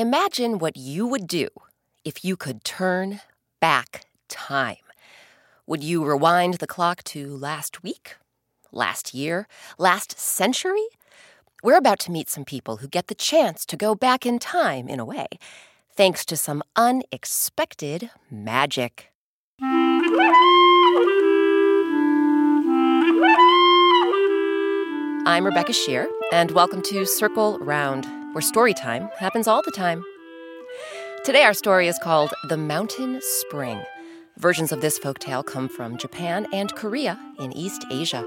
Imagine what you would do if you could turn back time. Would you rewind the clock to last week, last year, last century? We're about to meet some people who get the chance to go back in time, in a way, thanks to some unexpected magic. I'm Rebecca Sheir, and welcome to Circle Round where story time happens all the time. Today, our story is called The Mountain Spring. Versions of this folk tale come from Japan and Korea in East Asia.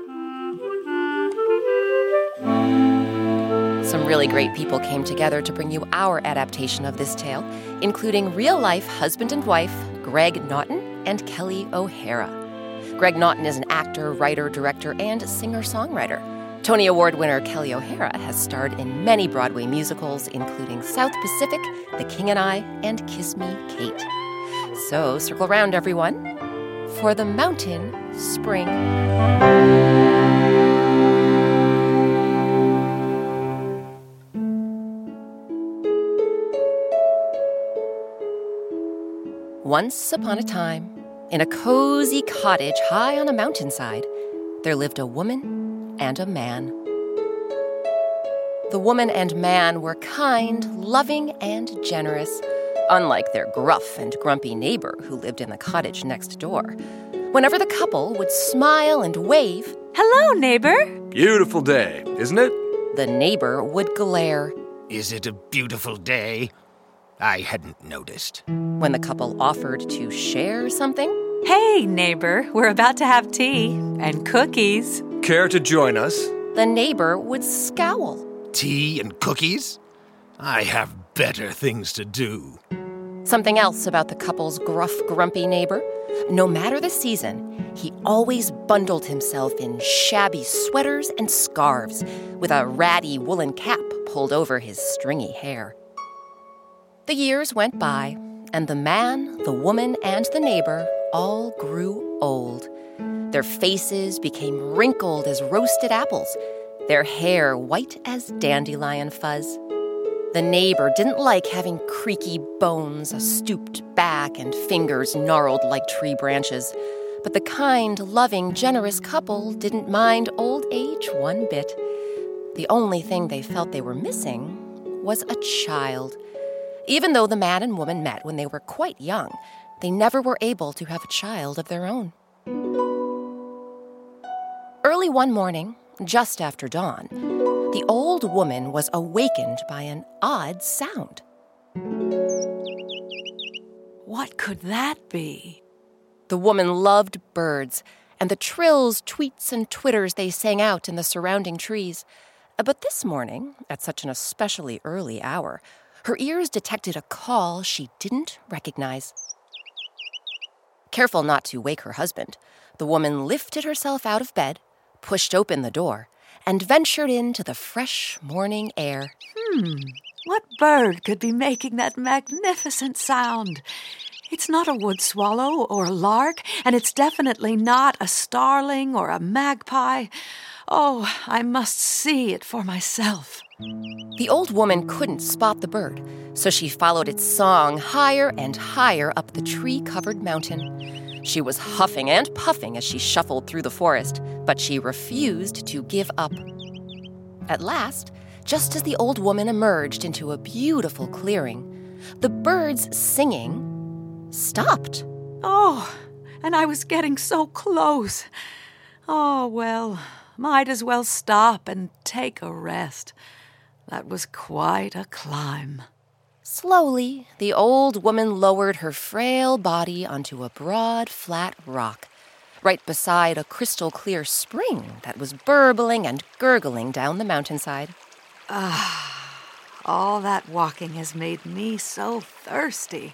Some really great people came together to bring you our adaptation of this tale, including real life husband and wife Greg Naughton and Kelli O'Hara. Greg Naughton is an actor, writer, director, and singer songwriter. Tony Award winner Kelli O'Hara has starred in many Broadway musicals, including South Pacific, The King and I, and Kiss Me, Kate. So circle around, everyone, for the mountain spring. Once upon a time, in a cozy cottage high on a mountainside, there lived a woman and a man. The woman and man were kind, loving, and generous, unlike their gruff and grumpy neighbor who lived in the cottage next door. Whenever the couple would smile and wave, Hello, neighbor! Beautiful day, isn't it? The neighbor would glare. Is it a beautiful day? I hadn't noticed. When the couple offered to share something, Hey, neighbor, we're about to have tea and cookies. Care to join us? The neighbor would scowl. Tea and cookies? I have better things to do. Something else about the couple's gruff, grumpy neighbor. No matter the season, he always bundled himself in shabby sweaters and scarves, with a ratty woolen cap pulled over his stringy hair. The years went by, and the man, the woman, and the neighbor all grew old. Their faces became wrinkled as roasted apples, their hair white as dandelion fuzz. The neighbor didn't like having creaky bones, a stooped back, and fingers gnarled like tree branches. But the kind, loving, generous couple didn't mind old age one bit. The only thing they felt they were missing was a child. Even though the man and woman met when they were quite young, they never were able to have a child of their own. Early one morning, just after dawn, the old woman was awakened by an odd sound. What could that be? The woman loved birds and the trills, tweets, and twitters they sang out in the surrounding trees. But this morning, at such an especially early hour, her ears detected a call she didn't recognize. Careful not to wake her husband, the woman lifted herself out of bed pushed open the door, and ventured into the fresh morning air. Hmm, what bird could be making that magnificent sound? It's not a wood swallow or a lark, and it's definitely not a starling or a magpie. Oh, I must see it for myself. The old woman couldn't spot the bird, so she followed its song higher and higher up the tree covered mountain. She was huffing and puffing as she shuffled through the forest, but she refused to give up. At last, just as the old woman emerged into a beautiful clearing, the birds singing stopped. Oh, and I was getting so close. Oh, well, might as well stop and take a rest. That was quite a climb. Slowly, the old woman lowered her frail body onto a broad, flat rock, right beside a crystal clear spring that was burbling and gurgling down the mountainside. Ah, all that walking has made me so thirsty.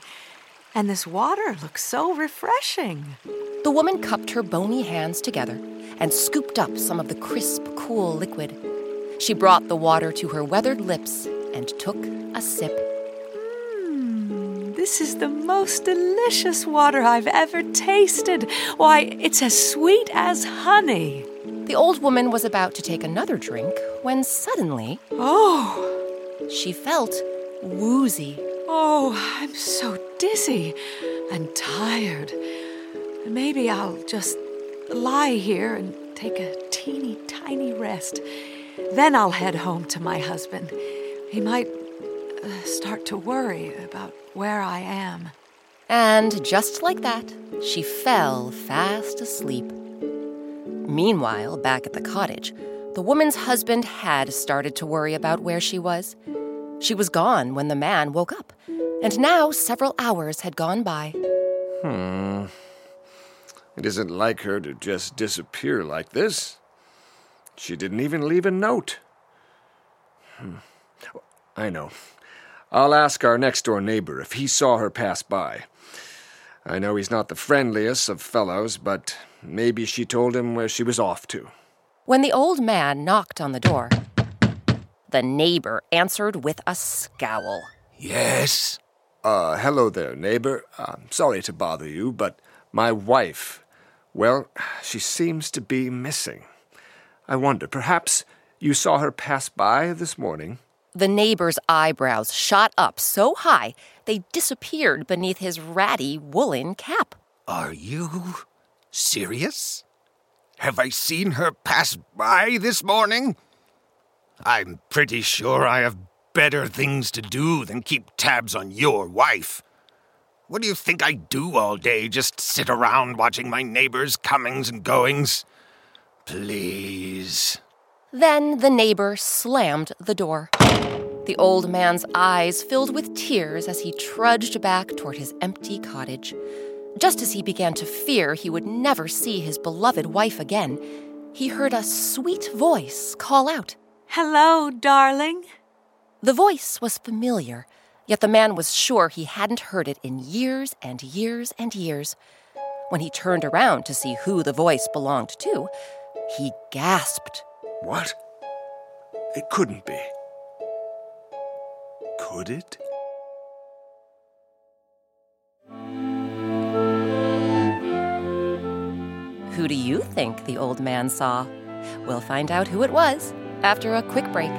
And this water looks so refreshing. The woman cupped her bony hands together and scooped up some of the crisp, cool liquid. She brought the water to her weathered lips and took a sip. This is the most delicious water I've ever tasted. Why, it's as sweet as honey. The old woman was about to take another drink when suddenly. Oh! She felt woozy. Oh, I'm so dizzy and tired. Maybe I'll just lie here and take a teeny tiny rest. Then I'll head home to my husband. He might start to worry about where I am. And just like that, she fell fast asleep. Meanwhile, back at the cottage, the woman's husband had started to worry about where she was. She was gone when the man woke up, and now several hours had gone by. Hmm. It isn't like her to just disappear like this. She didn't even leave a note. Hmm. I know. I'll ask our next door neighbor if he saw her pass by. I know he's not the friendliest of fellows, but maybe she told him where she was off to. When the old man knocked on the door, the neighbor answered with a scowl. Yes? Uh, hello there, neighbor. I'm sorry to bother you, but my wife, well, she seems to be missing. I wonder, perhaps you saw her pass by this morning? The neighbor's eyebrows shot up so high they disappeared beneath his ratty woolen cap. Are you serious? Have I seen her pass by this morning? I'm pretty sure I have better things to do than keep tabs on your wife. What do you think I do all day? Just sit around watching my neighbors' comings and goings? Please. Then the neighbor slammed the door. The old man's eyes filled with tears as he trudged back toward his empty cottage. Just as he began to fear he would never see his beloved wife again, he heard a sweet voice call out. Hello, darling. The voice was familiar, yet the man was sure he hadn't heard it in years and years and years. When he turned around to see who the voice belonged to, he gasped. What? It couldn't be. Could it? Who do you think the old man saw? We'll find out who it was after a quick break.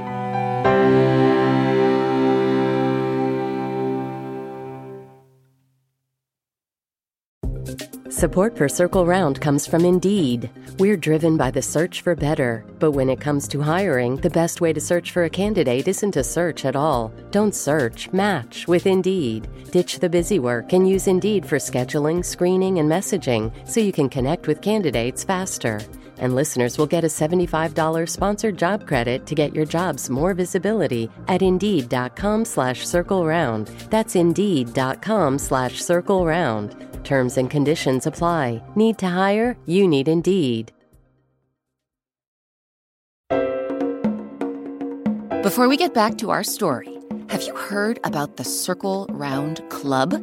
Support for Circle Round comes from Indeed. We're driven by the search for better, but when it comes to hiring, the best way to search for a candidate isn't to search at all. Don't search, match with Indeed. Ditch the busy work and use Indeed for scheduling, screening, and messaging so you can connect with candidates faster. And listeners will get a $75 sponsored job credit to get your jobs more visibility at Indeed.com slash Circle Round. That's Indeed.com slash Circle Round. Terms and conditions apply. Need to hire? You need Indeed. Before we get back to our story, have you heard about the Circle Round Club?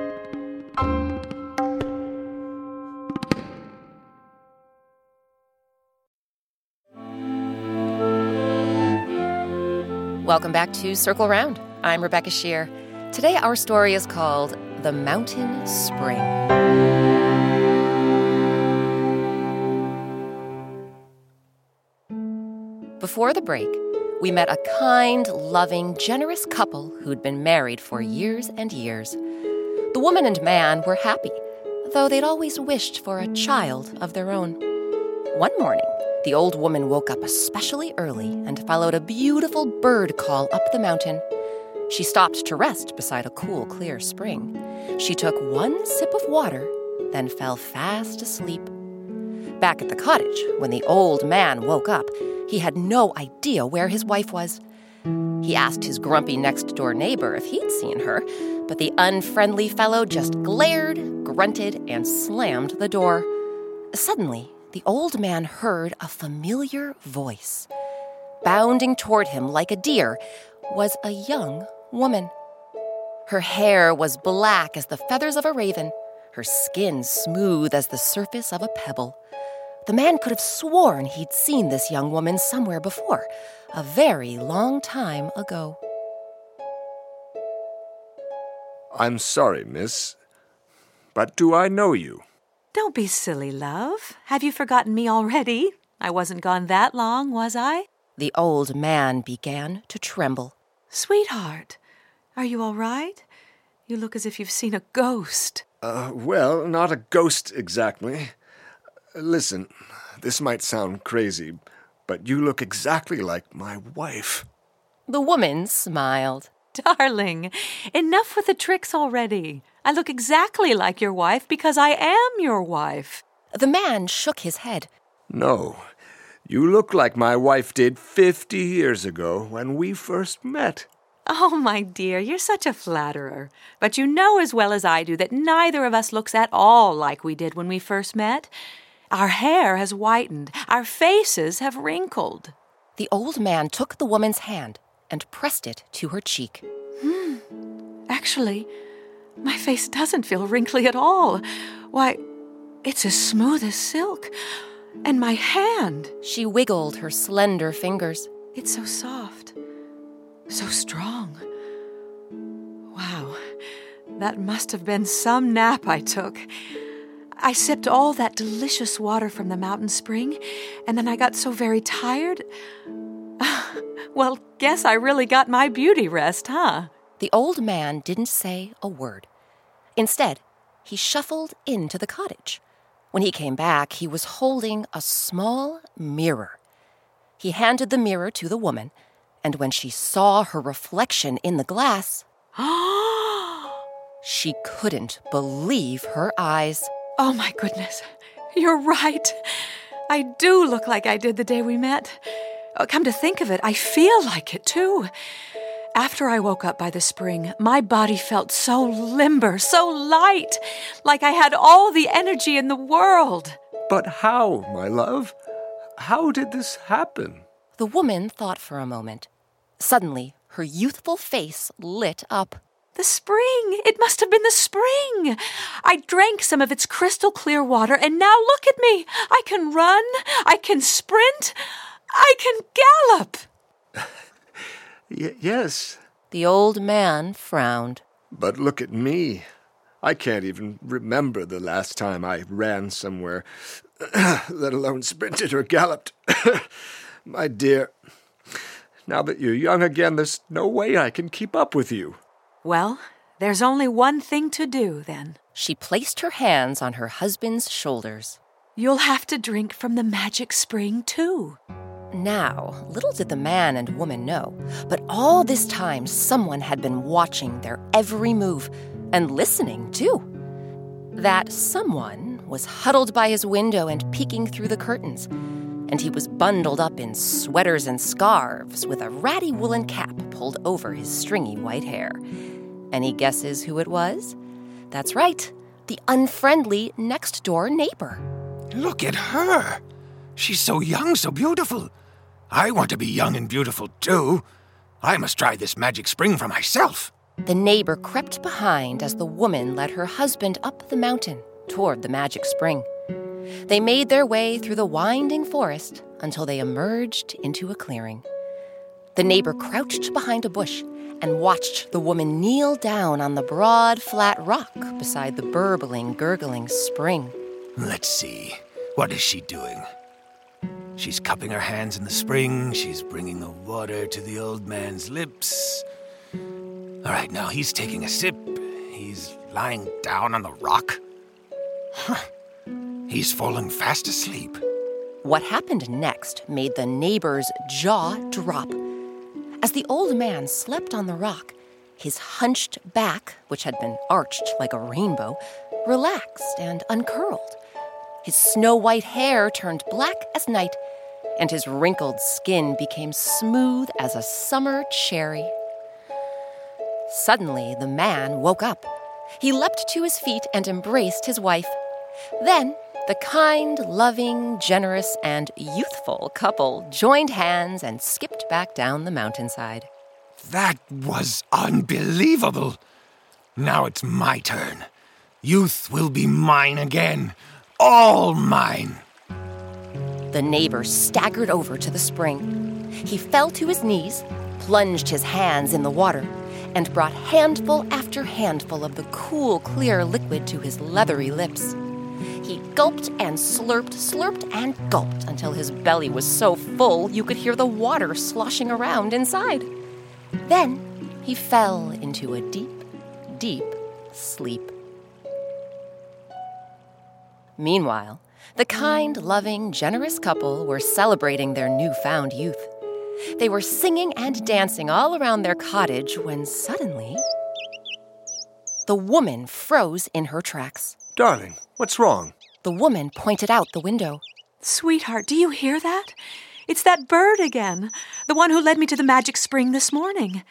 Welcome back to Circle Round. I'm Rebecca Sheir. Today, our story is called The Mountain Spring. Before the break, we met a kind, loving, generous couple who'd been married for years and years. The woman and man were happy, though they'd always wished for a child of their own. One morning, the old woman woke up especially early and followed a beautiful bird call up the mountain. She stopped to rest beside a cool, clear spring. She took one sip of water, then fell fast asleep. Back at the cottage, when the old man woke up, he had no idea where his wife was. He asked his grumpy next door neighbor if he'd seen her, but the unfriendly fellow just glared, grunted, and slammed the door. Suddenly, the old man heard a familiar voice. Bounding toward him like a deer was a young woman. Her hair was black as the feathers of a raven, her skin smooth as the surface of a pebble. The man could have sworn he'd seen this young woman somewhere before, a very long time ago. I'm sorry, miss, but do I know you? Don't be silly, love. Have you forgotten me already? I wasn't gone that long, was I? The old man began to tremble. Sweetheart, are you all right? You look as if you've seen a ghost. Uh, well, not a ghost exactly. Listen, this might sound crazy, but you look exactly like my wife. The woman smiled. Darling, enough with the tricks already. I look exactly like your wife because I am your wife. The man shook his head. No, you look like my wife did fifty years ago when we first met. Oh, my dear, you're such a flatterer. But you know as well as I do that neither of us looks at all like we did when we first met. Our hair has whitened, our faces have wrinkled. The old man took the woman's hand and pressed it to her cheek. Hmm. Actually, my face doesn't feel wrinkly at all. Why, it's as smooth as silk. And my hand. She wiggled her slender fingers. It's so soft, so strong. Wow, that must have been some nap I took. I sipped all that delicious water from the mountain spring, and then I got so very tired. well, guess I really got my beauty rest, huh? The old man didn't say a word. Instead, he shuffled into the cottage. When he came back, he was holding a small mirror. He handed the mirror to the woman, and when she saw her reflection in the glass, she couldn't believe her eyes. Oh my goodness, you're right. I do look like I did the day we met. Oh, come to think of it, I feel like it too. After I woke up by the spring, my body felt so limber, so light, like I had all the energy in the world. But how, my love? How did this happen? The woman thought for a moment. Suddenly, her youthful face lit up. The spring! It must have been the spring! I drank some of its crystal clear water, and now look at me! I can run, I can sprint, I can gallop! Y- yes. The old man frowned. But look at me. I can't even remember the last time I ran somewhere, let alone sprinted or galloped. My dear, now that you're young again, there's no way I can keep up with you. Well, there's only one thing to do, then. She placed her hands on her husband's shoulders. You'll have to drink from the magic spring, too. Now, little did the man and woman know, but all this time someone had been watching their every move and listening, too. That someone was huddled by his window and peeking through the curtains, and he was bundled up in sweaters and scarves with a ratty woolen cap pulled over his stringy white hair. Any guesses who it was? That's right, the unfriendly next door neighbor. Look at her! She's so young, so beautiful. I want to be young and beautiful too. I must try this magic spring for myself. The neighbor crept behind as the woman led her husband up the mountain toward the magic spring. They made their way through the winding forest until they emerged into a clearing. The neighbor crouched behind a bush and watched the woman kneel down on the broad, flat rock beside the burbling, gurgling spring. Let's see. What is she doing? She's cupping her hands in the spring. She's bringing the water to the old man's lips. All right, now he's taking a sip. He's lying down on the rock. Huh. He's fallen fast asleep. What happened next made the neighbor's jaw drop. As the old man slept on the rock, His hunched back, which had been arched like a rainbow, relaxed and uncurled. His snow white hair turned black as night, and his wrinkled skin became smooth as a summer cherry. Suddenly, the man woke up. He leapt to his feet and embraced his wife. Then, the kind, loving, generous, and youthful couple joined hands and skipped back down the mountainside. That was unbelievable. Now it's my turn. Youth will be mine again. All mine. The neighbor staggered over to the spring. He fell to his knees, plunged his hands in the water, and brought handful after handful of the cool, clear liquid to his leathery lips. He gulped and slurped, slurped and gulped until his belly was so full you could hear the water sloshing around inside. Then he fell into a deep, deep sleep. Meanwhile, the kind, loving, generous couple were celebrating their newfound youth. They were singing and dancing all around their cottage when suddenly the woman froze in her tracks. Darling, what's wrong? The woman pointed out the window. Sweetheart, do you hear that? It's that bird again, the one who led me to the magic spring this morning.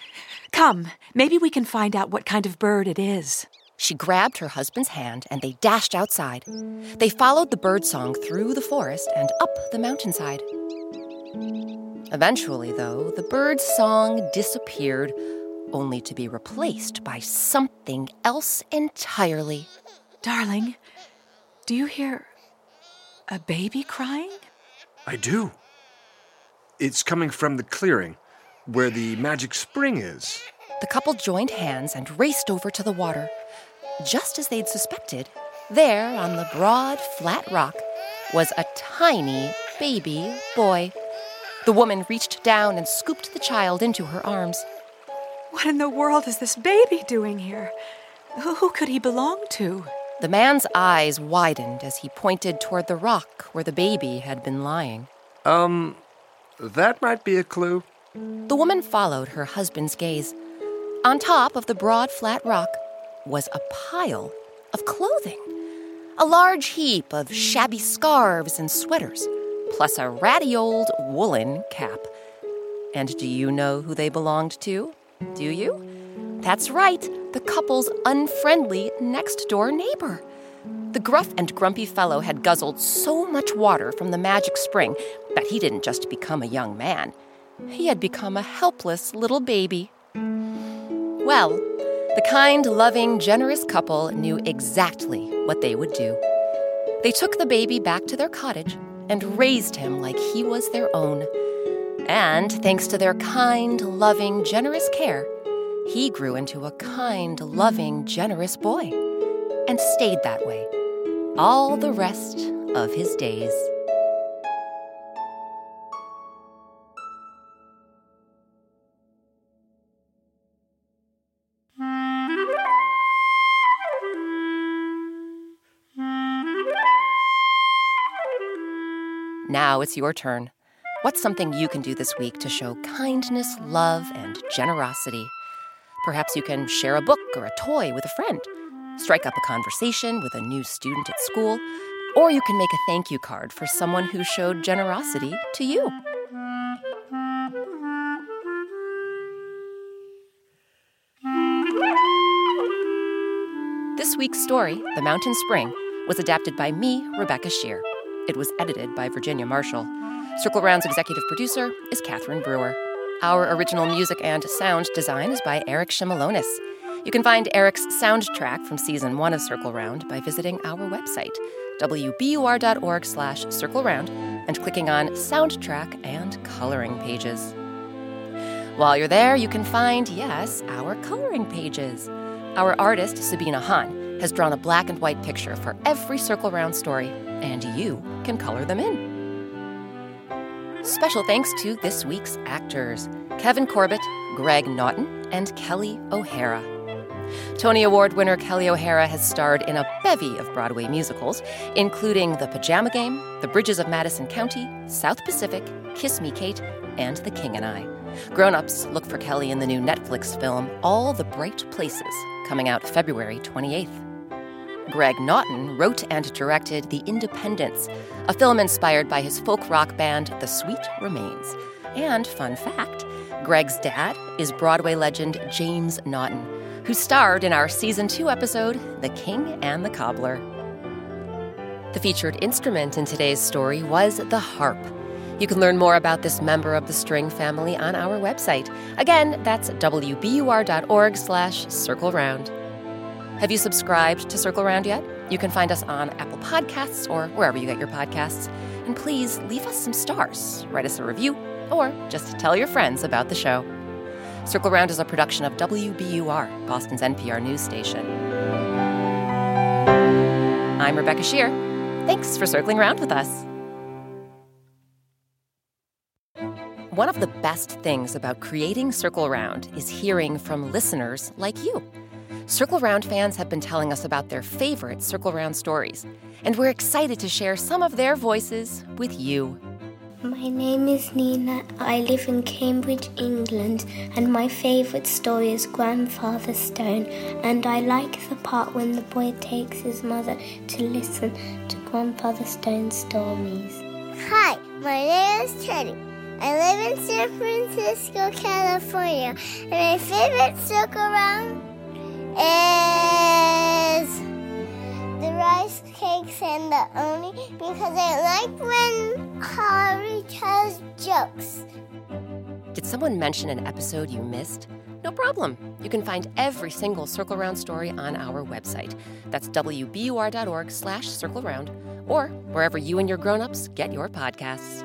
Come, maybe we can find out what kind of bird it is. She grabbed her husband's hand and they dashed outside. They followed the bird song through the forest and up the mountainside. Eventually, though, the bird's song disappeared, only to be replaced by something else entirely. Darling, do you hear a baby crying? I do. It's coming from the clearing where the magic spring is. The couple joined hands and raced over to the water. Just as they'd suspected, there on the broad, flat rock was a tiny baby boy. The woman reached down and scooped the child into her arms. What in the world is this baby doing here? Who, who could he belong to? The man's eyes widened as he pointed toward the rock where the baby had been lying. Um, that might be a clue. The woman followed her husband's gaze. On top of the broad, flat rock was a pile of clothing. A large heap of shabby scarves and sweaters, plus a ratty old woolen cap. And do you know who they belonged to? Do you? That's right, the couple's unfriendly next door neighbor. The gruff and grumpy fellow had guzzled so much water from the magic spring that he didn't just become a young man, he had become a helpless little baby. Well, the kind, loving, generous couple knew exactly what they would do. They took the baby back to their cottage and raised him like he was their own. And thanks to their kind, loving, generous care, he grew into a kind, loving, generous boy and stayed that way all the rest of his days. Now it's your turn. What's something you can do this week to show kindness, love, and generosity? Perhaps you can share a book or a toy with a friend, strike up a conversation with a new student at school, or you can make a thank you card for someone who showed generosity to you. This week's story, The Mountain Spring, was adapted by me, Rebecca Sheir. It was edited by Virginia Marshall. Circle Round's executive producer is Catherine Brewer. Our original music and sound design is by Eric Shimelonis. You can find Eric's soundtrack from season one of Circle Round by visiting our website, wbur.org slash circle round, and clicking on soundtrack and coloring pages. While you're there, you can find, yes, our coloring pages. Our artist, Sabina Hahn, has drawn a black and white picture for every Circle Round story, and you can color them in. Special thanks to this week's actors Kevin Corbett, Greg Naughton, and Kelli O'Hara. Tony Award winner Kelli O'Hara has starred in a bevy of Broadway musicals, including The Pajama Game, The Bridges of Madison County, South Pacific, Kiss Me Kate, and The King and I. Grown ups look for Kelli in the new Netflix film All the Bright Places, coming out February 28th. Greg Naughton wrote and directed The Independents, a film inspired by his folk rock band The Sweet Remains. And fun fact Greg's dad is Broadway legend James Naughton, who starred in our season two episode, The King and the Cobbler. The featured instrument in today's story was the harp. You can learn more about this member of the string family on our website. Again, that's wbur.org slash circle round. Have you subscribed to Circle Round yet? You can find us on Apple Podcasts or wherever you get your podcasts. And please leave us some stars, write us a review, or just tell your friends about the show. Circle Round is a production of WBUR, Boston's NPR news station. I'm Rebecca Sheir. Thanks for circling around with us. One of the best things about creating Circle Round is hearing from listeners like you. Circle Round fans have been telling us about their favorite Circle Round stories, and we're excited to share some of their voices with you. My name is Nina. I live in Cambridge, England, and my favourite story is Grandfather Stone. And I like the part when the boy takes his mother to listen to Grandfather Stone's stories. Hi, my name is Teddy. I live in San Francisco, California, and my favorite circle round is the rice cakes and the oni because I like when Harry tells jokes. Did someone mention an episode you missed? No problem. You can find every single Circle Round story on our website. That's wbur.org slash circle round or wherever you and your grown-ups get your podcasts.